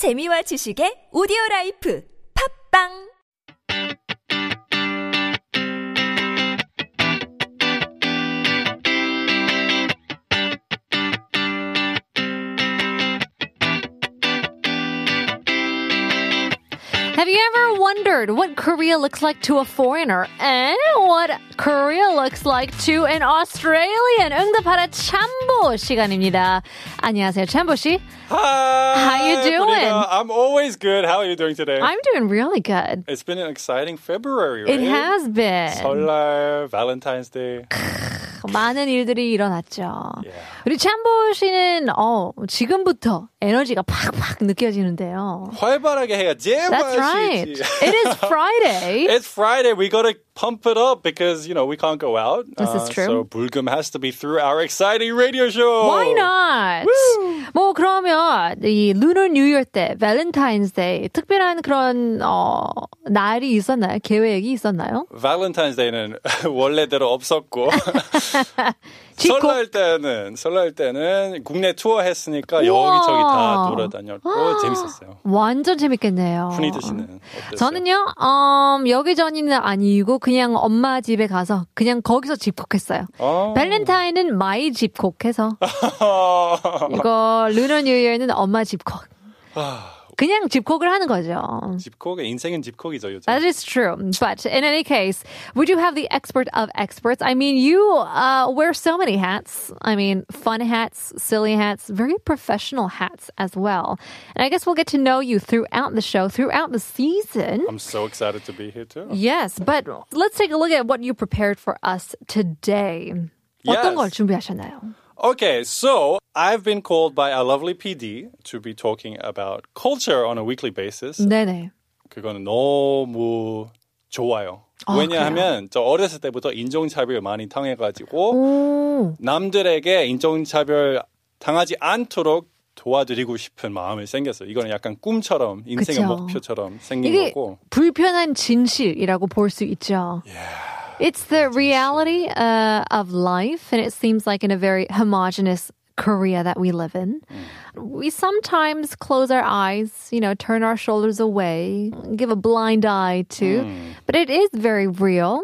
재미와 지식의 오디오 라이프. 팝빵 you ever wondered what Korea looks like to a foreigner and what Korea looks like to an Australian? 응답하라 참보 시간입니다. 안녕하세요, 참보 씨. Hi. How you doing? Bonita. I'm always good. How are you doing today? I'm doing really good. it's been an exciting February, right? It has been. 설날, Valentine's Day. 많은 일들이 일어났죠. 우리 참보 씨는 어, 지금부터 에너지가 팍팍 느껴지는데요. 활발하게 해야지. That's right. It is Friday. It's Friday. We gotta pump it up because you know we can't go out. Uh, This is true. So 불금 has to be through our exciting radio show. Why not? 뭐 그러면 이 Lunar New Year 때, Valentine's Day 특별한 그런 어 날이 있었나요? 계획이 있었나요? Valentine's Day는 원래대로 없었고 지코- 설날 때는 설날 때는 국내 투어 했으니까 우와. 여기저기 다 돌아다녔고 재밌었어요. 완전 재밌겠네요. 푸니드 씨는 어땠어요? 저는요, 음, 여기저기는 아니고 그냥 엄마 집에 가서 그냥 거기서 집콕했어요. 어. 발렌타인은 마이 집콕해서 이거 루너 뉴이어는 엄마 집콕. 그냥 집콕을 하는 거죠. 집콕 인생은 집콕이죠 요즘. That is true. But in any case, we do have the expert of experts. I mean, you uh, wear so many hats. I mean, fun hats, silly hats, very professional hats as well. And I guess we'll get to know you throughout the show, throughout the season. I'm so excited to be here too. Yes, but let's take a look at what you prepared for us today. 어떤 Yes. 걸 준비하셨나요? Okay, so I've been called by our lovely PD to be talking about culture on a weekly basis. 네네. 그거는 너무 좋아요. 아, 왜냐하면 저 어렸을 때부터 인종차별 많이 당해가지고 오, 남들에게 인종차별 당하지 않도록 도와드리고 싶은 마음이 생겼어요. 이거는 약간 꿈처럼 인생의 그쵸. 목표처럼 생긴 거고. 불편한 진실이라고 볼 수 있죠. It's the reality uh, of life, and it seems like in a very homogenous Korea that we live in. We sometimes close our eyes, you know, turn our shoulders away, give a blind eye to, but it is very real.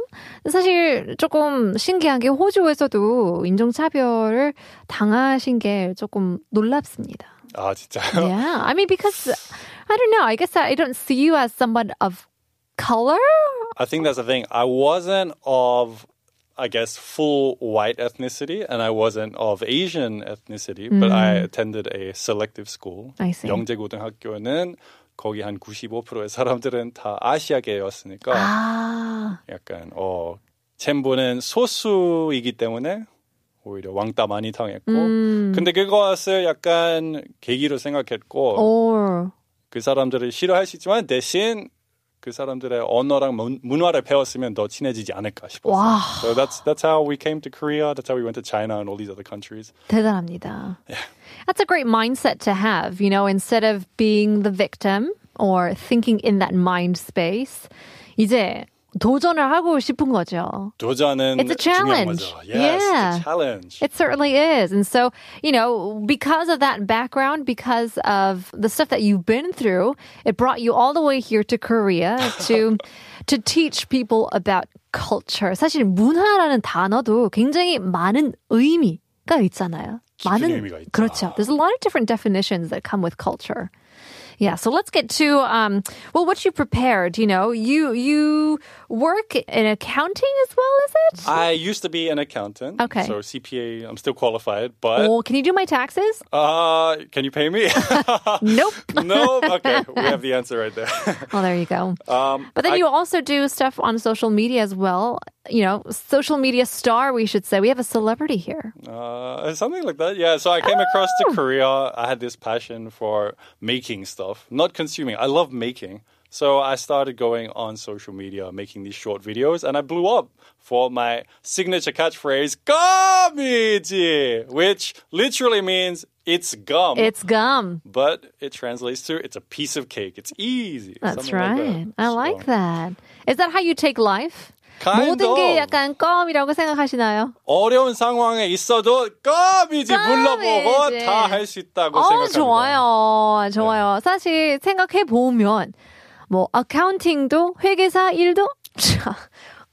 사실 조금 신기한 게 호주에서도 인종차별을 당하신 게 조금 놀랍습니다. 아 진짜요? Yeah, I mean because I don't know. I guess I don't see you as someone of color. I think that's the thing. I wasn't of, I guess, full white ethnicity, and I wasn't of Asian ethnicity, but I attended a selective school. I see. 영재고등학교는 거기 한 95%의 사람들은 다 아시아계였으니까 아, 약간 어 챔보는 소수이기 때문에 오히려 왕따 많이 당했고 근데 그것을 약간 계기로 생각했고 or 그 사람들을 싫어할 수 있지만 대신 그 사람들의 언어랑 문, 문화를 배웠으면 더 친해지지 않을까 싶었어요. 와. So that's that's how we came to Korea. That's how we went to China and all these other countries. 대단합니다. That's a great mindset to have, you know, instead of being the victim or thinking in that mind space. 이제 도전을 하고 싶은 거죠. 도전은 It's a challenge. 중요한 거죠. Yes, Yeah. it's a challenge. It certainly is. And so, you know, because of that background, because of the stuff that you've been through, it brought you all the way here to Korea to to teach people about culture. 사실 문화라는 단어도 굉장히 많은 의미가 있잖아요. 깊은 의미가 있죠. 그렇죠. There's a lot of different definitions that come with culture. Yeah, so let's get to um, well, what you prepared. You know, you you work in accounting as well, is it? I used to be an accountant. Okay. So CPA, I'm still qualified, but Oh, can you do my taxes? uh, can you pay me? Nope. no. Okay, we have the answer right there. Well, there you go. Um, But then I- you also do stuff on social media as well. You know, social media star, we should say. We have a celebrity here. Uh, something like that. Yeah. So I came across Oh. to Korea. I had this passion for making stuff, not consuming. I love making. So I started going on social media, making these short videos, and I blew up for my signature catchphrase, "Gumiji," which literally means it's gum. It's gum. but it translates to it's a piece of cake. It's easy. That's something like right. that. I So- like that. Is that how you take life? 모든 게. 약간 껌이라고 생각하시나요? 어려운 상황에 있어도 껌이지 껌이지. 다할 수 있다고 어, 생각합니다. 좋아요. 좋아요. 사실 생각해 보면 뭐 어카운팅도 회계사 일도 자,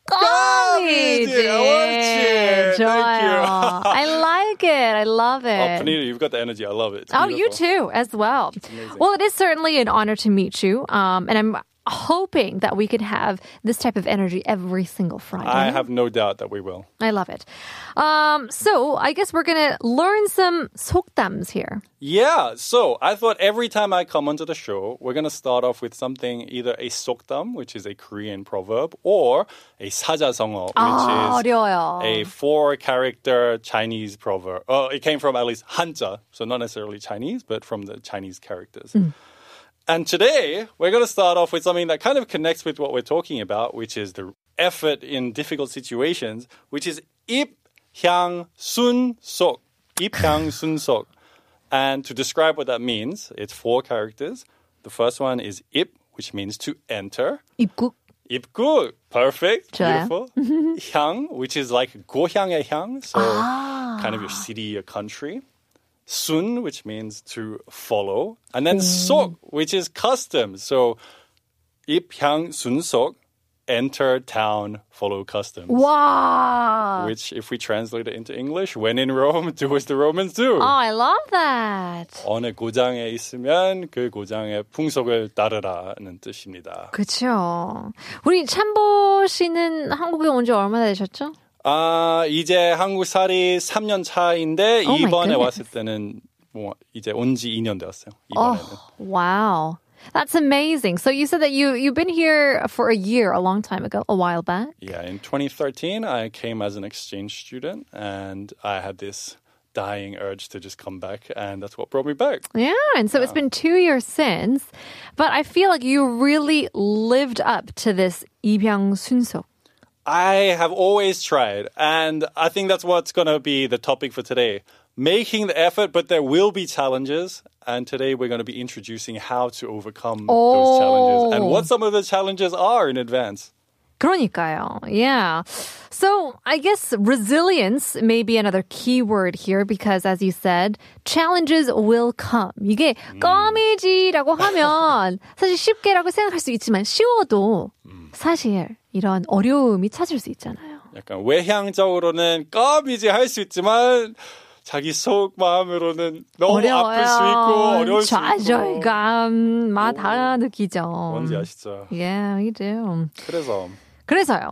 껌이지. 옳지. 좋아요. You. I like it. I love Oh, it. Panita, you've got the energy. I love it. It's Oh, you beautiful. too, as well. Well, it is certainly an honor to meet you. Um, and I'm hoping that we could have this type of energy every single Friday. I have no doubt that we will. I love it. Um, so I guess we're gonna learn some 속담s here. Yeah, so I thought every time I come onto the show, we're going to start off with something either a sokdam, which is a Korean proverb, or a 사자성어, which 아, is 어려워요. a four character Chinese proverb. Oh, it came from at least Hanja, so not necessarily Chinese, but from the Chinese characters. And today, we're going to start off with something that kind of connects with what we're talking about, which is the effort in difficult situations, which is ip hyang sun sok. ip hyang sun sok. And to describe what that means, it's four characters. The first one is ip, which means to enter. 입국. 입국, perfect, 좋아요. beautiful. 향, which is like 고향의 향, so kind of your city, your country. 순, which means to follow, and then 속, which is custom. So 입향 순속, enter town, follow customs. Wow. Which, if we translate it into English, when in Rome, do as the Romans do. Oh, I love that. 어느 고장에 있으면 그 고장의 풍속을 따르라는 뜻입니다. 그쵸. 우리 참보 씨는 한국에 온 지 얼마나 되셨죠? 아, 이제 한국 살이 3년 차인데 Oh my 이번에 goodness. 왔을 때는 뭐 이제 온 지 2년 되었어요. Oh, 이번에는. wow. That's amazing. So you said that you you've been here for a year, a long time ago, a while back. Yeah, in 2013 I came as an exchange student and I had this dying urge to just come back and that's what brought me back. Yeah, and so it's been two years since, but I feel like you really lived up to this 입양 순서. I have always tried and I think that's what's going to be the topic for today. Making the effort, but there will be challenges. And today we're going to be introducing how to overcome those challenges and Oh. what some of the challenges are in advance. 그러니까요. Yeah. So I guess resilience may be another key word here because as you said, challenges will come. 이게 껌이지라고 하면 사실 쉽게라고 생각할 수 있지만 쉬워도 사실 이런 어려움이 찾을 수 있잖아요. 약간 외향적으로는 껌이지 할 수 있지만 자기 속 마음으로는 너무 어려워요. 아플 수 있고 어려울 수 좌절감 맛다 느끼죠. 뭔지 아시죠? Yeah, we do. 그래서 그래서요.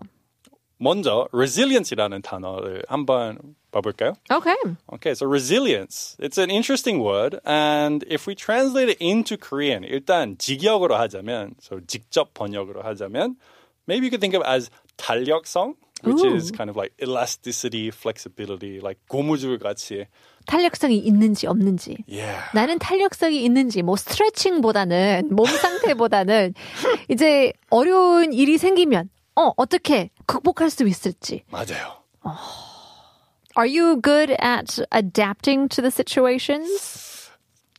먼저 resilience이라는 단어를 한번 봐볼까요? Okay. Okay, so resilience. It's an interesting word, and if we translate it into Korean, 일단 직역으로 하자면, so 직접 번역으로 하자면, maybe you could think of it as 탄력성, which is kind of like elasticity, flexibility, like 고무줄 같이. 탄력성이 있는지 없는지. Yeah. 나는 탄력성이 있는지 뭐 스트레칭보다는 몸 상태보다는 이제 어려운 일이 생기면 어 어떻게 극복할 수 있을지. 맞아요. Are you good at adapting to the situations?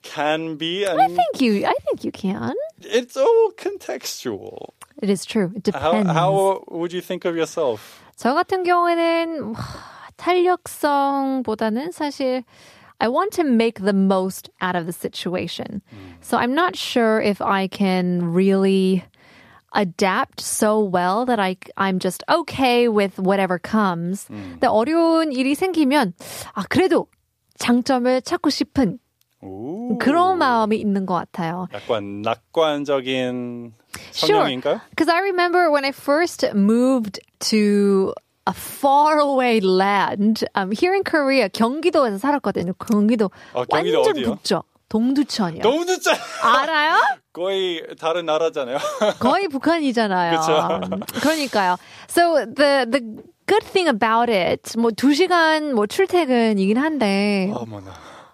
Can be, and I think you I think you can. it's all contextual. It is true. It How, depends. how would you think of yourself? 저 같은 경우에는 하, 탄력성보다는 사실 I want to make the most out of the situation. So I'm not sure if I can really adapt so well that I I'm just okay with whatever comes. 근데 어려운 일이 생기면 아 그래도 장점을 찾고 싶은 오, 그런 마음이 있는 것 같아요. 약간 낙관적인. 성향인가요? Because I remember when I first moved to a faraway land um, here in Korea, 경기도에서 살았거든요. 경기도 어, 경기도 완전 어디요? 북쪽. 동두천이요. 늦잖아. 알아요? 거의 다른 나라잖아요. 거의 북한이잖아요. 그러니까요. So the the good thing about it, 뭐 두 시간 뭐 출퇴근이긴 한데 어머나.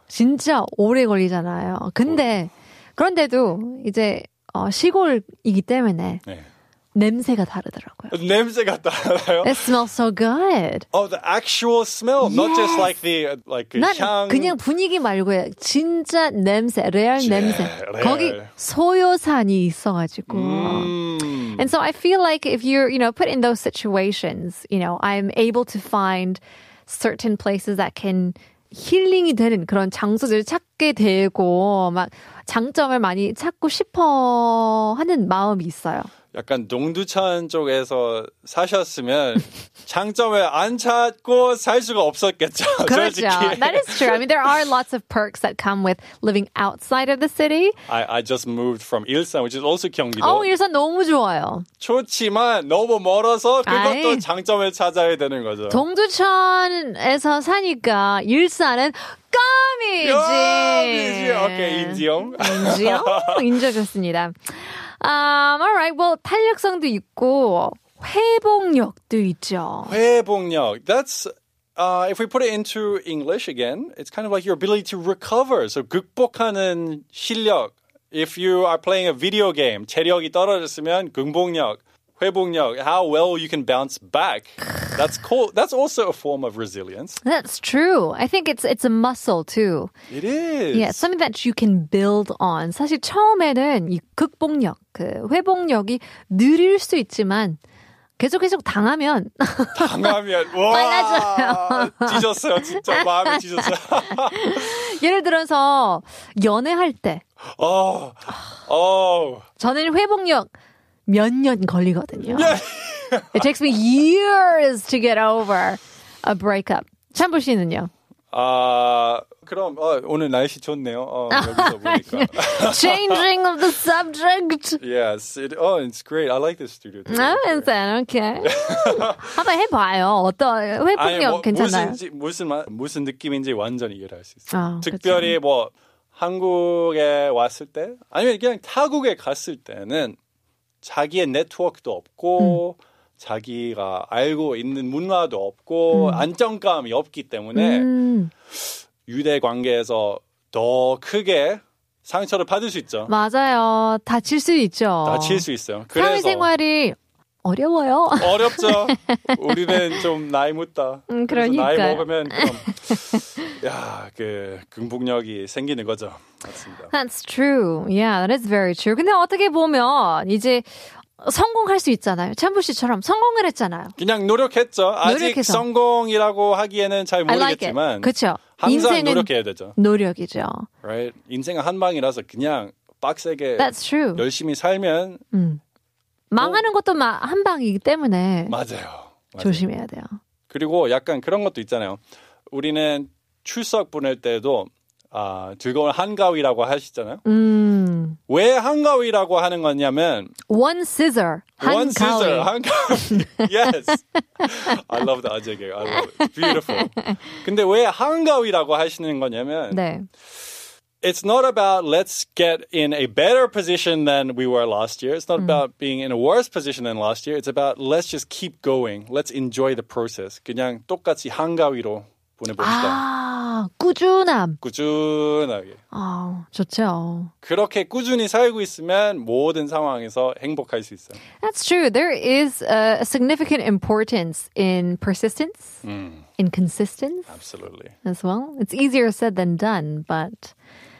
진짜 오래 걸리잖아요. 근데 그런데도 이제 어, 시골이기 때문에 네. 냄새가 다르더라고요. 냄새가 달라요. It smells so good. Oh, the actual smell, not just Yes. like the uh, like 그난 향. 그냥 분위기 말고요. 진짜 냄새, 레알 제- 냄새. 레알. 거기 소요산이 있어가지고. 음. And so I feel like if you're, you know, put in those situations, you know, I'm able to find certain places that can 힐링이 되는 그런 장소들을 찾 게 되고 막 장점을 많이 찾고 싶어 하는 마음이 있어요. 약간 동두천 쪽에서 사셨으면 장점을 안 찾고 살 수가 없었겠죠. 그렇죠. That is true. I mean, there are lots of perks that come with living outside of the city. I, I just moved from 일산, which is also 경기도. 어, 일산 너무 좋아요. 좋지만 너무 멀어서 그것도 아이. 장점을 찾아야 되는 거죠. 동두천에서 사니까 일산은 껌이지. 껌이지. 오케이, 인지용. 인지요? 인정했습니다. Um, alright. Well, 탄력성도 있고 회복력도 있죠. 회복력. That's uh, if we put it into English again, it's kind of like your ability to recover. So 극복하는 실력. If you are playing a video game, 체력이 떨어졌으면 극복력, 회복력, how well you can bounce back. That's cool. That's also a form of resilience. That's true. I think it's it's a muscle too. It is. Yeah, something that you can build on. 사실 처음에는 이 극복력, 그 회복력이 느릴 수 있지만 계속 계속 당하면 당하면 와 빨라져요. 찢었어요. 진짜 마음이 찢었어요. 예를 들어서 연애할 때 어, 어. 저는 회복력 몇 년 걸리거든요. It takes me years to get over a breakup. 참부 씨는요? 아 그럼 어, 오늘 날씨 좋네요. 어, 여기서 보니까. Changing of the subject. yes. It, oh, it's great. I like this studio. 아, 괜찮아요. 오케이. 한번 해봐요. 어떤 회복력 뭐, 괜찮나요? 무슨 무슨 말- 무슨 느낌인지 완전히 이해할 수 있어요. 아, 특별히 뭐 한국에 왔을 때 아니면 그냥 타국에 갔을 때는 자기의 네트워크도 없고 음. 자기가 알고 있는 문화도 없고 안정감이 없기 때문에 음, 유대 관계에서 더 크게 상처를 받을 수 있죠. 맞아요. 다칠 수 있죠. 다칠 수 있어요. 그래서 사회생활이 어려워요. 어렵죠. 우리는 좀 나이 묻다. 음, 그래서 나이. 먹으면 좀, 야, 그 긍복력이 생기는 거죠. 맞습니다. That's true. Yeah, that is very true. 근데 어떻게 보면 이제 성공할 수 있잖아요. 참부 씨처럼 성공을 했잖아요. 그냥 노력했죠. 아직 노력해서. 성공이라고 하기에는 잘 I like. 모르겠지만 그렇죠. 항상 인생은 노력해야 되죠. 노력이죠. Right? 인생은 한 방이라서 그냥 빡세게 That's true. 열심히 살면 망하는 것도 마- 한 방이기 때문에 맞아요. 맞아요. 조심해야 돼요. 그리고 약간 그런 것도 있잖아요. 우리는 출석 보낼 때도 아, 즐거운 한가위라고 하시잖아요. 음, 왜 한가위라고 하는 거냐면 one scissor, 한 one scissor, 가위. 한가위. yes. I love. I love it. Beautiful. 근데 왜 한가위라고 하시는 거냐면 네. it's not about let's get in a better position than we were last year. It's not about being in a worse position than last year. It's about let's just keep going. Let's enjoy the process. 그냥 똑같이 한가위로 보내봅시다. 아, 꾸준함. 꾸준하게. 아, 좋죠. 그렇게 꾸준히 살고 있으면 모든 상황에서 행복할 수 있어요. That's true. There is a significant importance in persistence, in consistence Absolutely. as well. It's easier said than done, but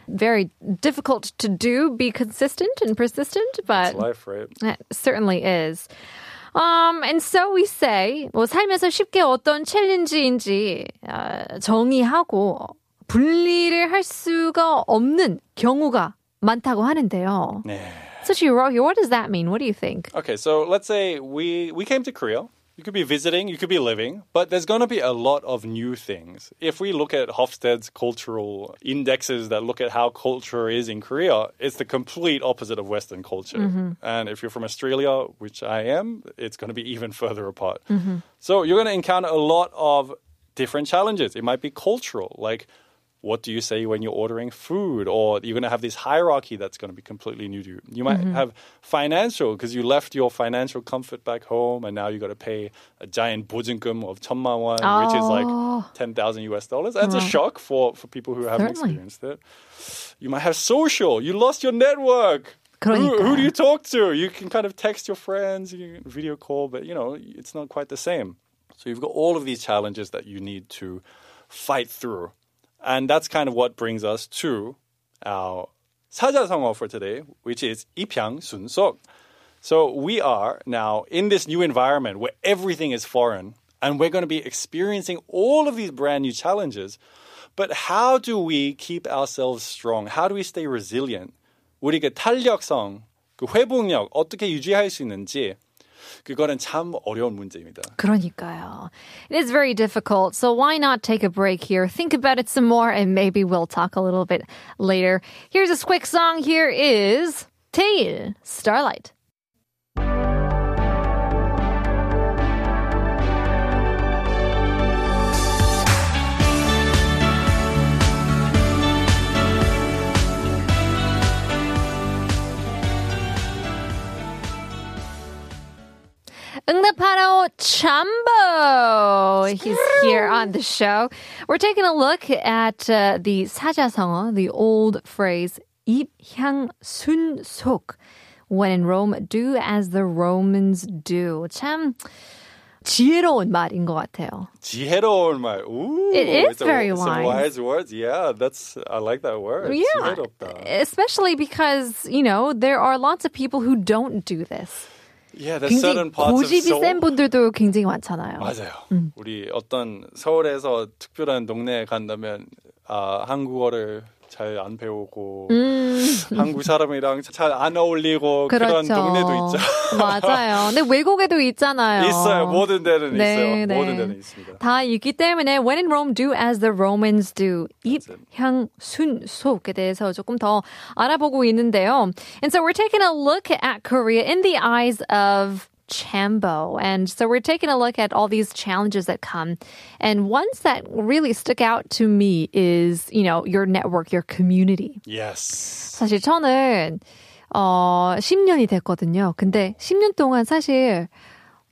very difficult to do. Be consistent and persistent, but It's life, right? It certainly is. Um, and so we say, 뭐 살면서 쉽게 어떤 챌린지인지 어, 정의하고 분리를 할 수가 없는 경우가 많다고 하는데요. 네. So, Shiroki, what does that mean? What do you think? Okay, so let's say we we came to Korea. you could be visiting, you could be living, but there's going to be a lot of new things. If we look at Hofstede's cultural indexes that look at how culture is in Korea, it's the complete opposite of Western culture. Mm-hmm. And if you're from Australia, which I am, it's going to be even further apart. Mm-hmm. So you're going to encounter a lot of different challenges. It might be cultural, like what do you say when you're ordering food or you're going to have this hierarchy that's going to be completely new to you you might mm-hmm. have financial because you left your financial comfort back home and now you got to pay a giant bojeongum of chonman oh. which is like 10,000 US dollars that's right. a shock for for people who haven't Certainly. experienced it you might have social you lost your network who, who, do you talk to? You can kind of text your friends, you can video call, but you know, it's not quite the same. So you've got all of these challenges that you need to fight through and that's kind of what brings us to our 사자성어 for today, which is 입향 순속. So we are now in this new environment where everything is foreign and we're going to be experiencing all of these brand new challenges. But how do we keep ourselves strong? How do we stay resilient? 우리 그 탄력성, 그 회복력 어떻게 유지할 수 있는지 그거는 참 어려운 문제입니다. 그러니까요. It is very difficult. So why not take a break here? Think about it some more and maybe we'll talk a little bit later. Here's a quick song. Here is Tail Starlight. 응답하러 Chambo. He's here on the show. We're taking a look at uh, the 사자성어, the old phrase 입향순속. When in Rome, do as the Romans do. 참 지혜로운 말인 것 같아요. 지혜로운 말. Ooh, It is it's a, very it's wise. A wise words. Yeah, that's I like that word. Yeah, 지혜롭다. especially because, you know, there are lots of people who don't do this. Yeah, 굉장히 고집이. 센 분들도 굉장히 많잖아요. 맞아요. 음. 우리 어떤 서울에서 특별한 동네에 간다면 아, 한국어를 잘 안 배우고 음. 한국 사람이랑 잘 안 어울리고 그런 그렇죠. 동네도 있죠. 맞아요. 근데 외국에도 있잖아요. 있어요. 모든 데는 네, 있어요. 네. 모든 데는 있습니다. 다 있기 때문에 when in Rome do as the Romans do 입향순속에 대해서 조금 더 알아보고 있는데요. And so we're taking a look at Korea in the eyes of Chambo. And so we're taking a look at all these challenges that come. And ones that really stick out to me is, you know, your network, your community. Yes. 사실 저는 어 10년이 됐거든요. 근데 10년 동안 사실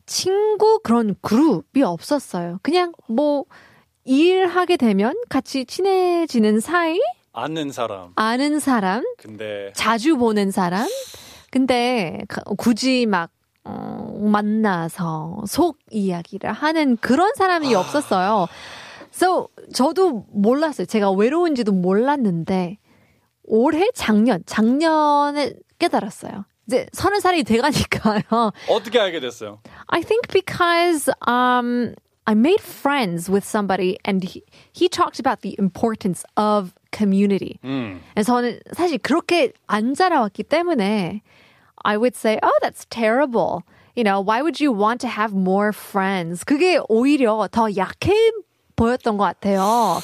친구 그런 그룹이 없었어요. 그냥 뭐 일하게 되면 같이 친해지는 사이, 아는 사람. 아는 사람, 근데 자주 보는 사람. 근데 가- 굳이 막 어, 만나서 속 이야기를 하는 그런 사람이 없었어요. So 저도 몰랐어요. 제가 외로운지도 몰랐는데 올해 작년 작년에 깨달았어요. 이제 서른 살이 돼가니까요. 어떻게 알게 됐어요? I think because um, I made friends with somebody and he, he talked about the importance of community. 음. 그래서 저는 사실 그렇게 안 자라왔기 때문에 I would say, oh, that's terrible. You know, why would you want to have more friends? 그게 오히려 더 약해 보였던 것 같아요.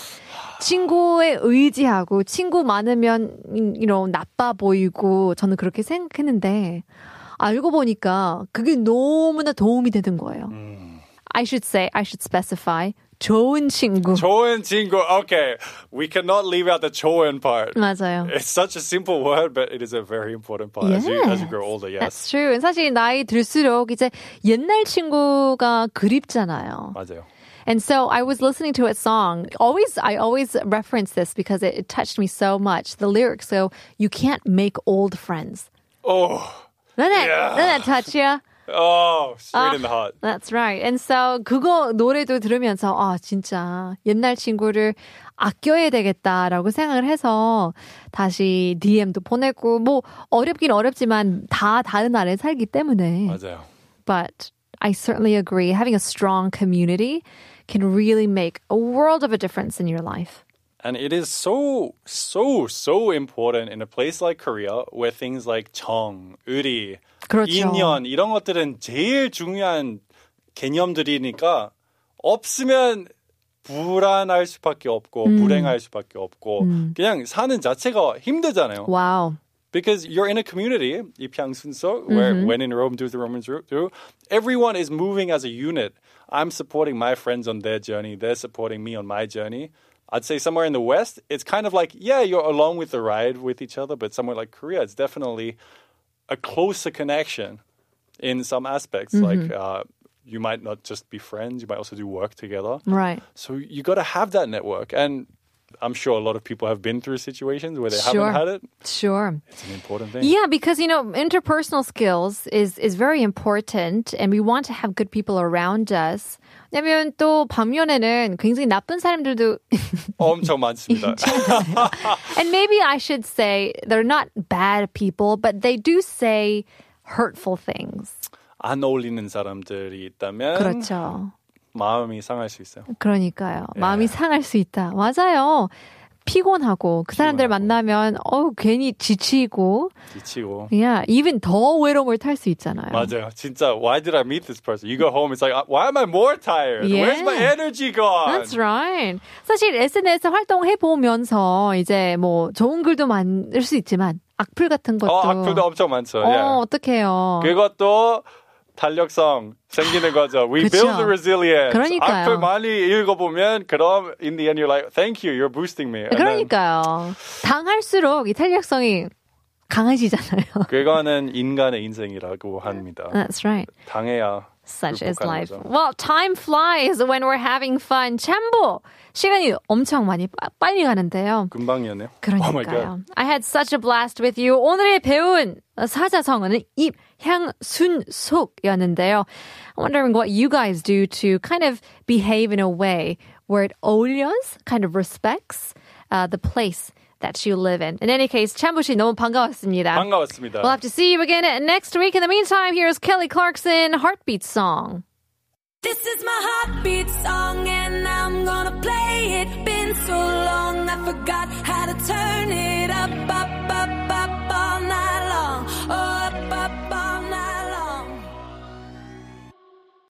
친구에 의지하고 친구 많으면 you know 나빠 보이고 저는 그렇게 생각했는데 알고 보니까 그게 너무나 도움이 되는 거예요. I should say, I should specify 좋은 친구. 좋은 친구. Okay, we cannot leave out the 좋은 part. 맞아요. It's such a simple word, but it is a very important part as, you, as you grow older. Yes. That's true. 사실 나이 들수록 이제 옛날 친구가 그립잖아요. 맞아요. And so I was listening to a song. Always, I always reference this because it, it touched me so much. The lyrics go, "You can't make old friends." Oh, Doesn't that, Yeah. doesn't that touch you? Oh, straight in the heart. That's right. And so 그거 노래도 들으면서 아 진짜 옛날 친구를 아껴야 되겠다라고 생각을 해서 다시 DM도 보내고 뭐 어렵긴 어렵지만 다 다른 나라에 살기 때문에. 맞아요. But I certainly agree. Having a strong community can really make a world of a difference in your life. And it is so, so, so important in a place like Korea where things like 정, 의리, 그렇죠. 인연 이런 것들은 제일 중요한 개념들이니까 없으면 불안할 수밖에 없고 불행할 수밖에 없고 그냥 사는 자체가 힘들잖아요. Wow. Because you're in a community, 입향순서, where when in Rome, do the Romans do. Everyone is moving as a unit. I'm supporting my friends on their journey. They're supporting me on my journey. I'd say somewhere in the West, it's kind of like, yeah, you're along with the ride with each other, but somewhere like Korea, it's definitely a closer connection in some aspects. Like, uh, you might not just be friends, you might also do work together. Right. So you got to have that network. And I'm sure a lot of people have been through situations where they Sure. haven't had it. Sure. It's an important thing. Yeah, because you know, interpersonal skills is is very important and we want to have good people around us. 왜냐면 또 반면에는 굉장히 나쁜 사람들도 엄청 많습니다. and maybe I should say they're not bad people, but they do say hurtful things. 안 어울리는 사람들이 있다면 그렇죠. 마음이 상할 수 있어요. 그러니까요. 예. 마음이 상할 수 있다. 맞아요. 피곤하고 그 사람들. 만나면 어 괜히 지치고 지치고. yeah, even 더 외로움을 탈 수 있잖아요. 맞아요. 진짜 why did I meet this person? You go home, it's like why am I more tired? Where's my Yeah. energy gone? That's right. 사실 SNS 활동해 보면서 이제 뭐 좋은 글도 많을 수 있지만 악플 같은 것도 어, 악플도 엄청 많죠. 어, 예. 어떡해요. 그것도 탄력성 생기는 거죠. We 그쵸. build the resilience. 그러니까요. 악플 많이 읽어보면 그럼 in the end you're like, thank you, you're boosting me. And then 그러니까요. 당할수록 이 탄력성이 강해지잖아요. 그거는 인간의 인생이라고 합니다. That's right. 당해야 Such is 극복하는 life. 거죠. Well, time flies when we're having fun. 참보 시간이 엄청 많이 빠- 빨리 가는데요. 금방이었네요. Oh my god. 그러니까요. I had such a blast with you. 오늘의 배운 사자성어는 입향순속이었는데요. I'm wondering what you guys do to kind of behave in a way where it 어울려s, kind of respects uh, the place that you live in. In any case, 찬부 씨 너무 반가웠습니다. 반가웠습니다. We'll have to see you again next week. In the meantime, here's Kelly Clarkson Heartbeat Song. This is my heartbeat song and I'm gonna play it. Been so long I forgot how to turn it up, up, up, up all night long. Oh, up, up.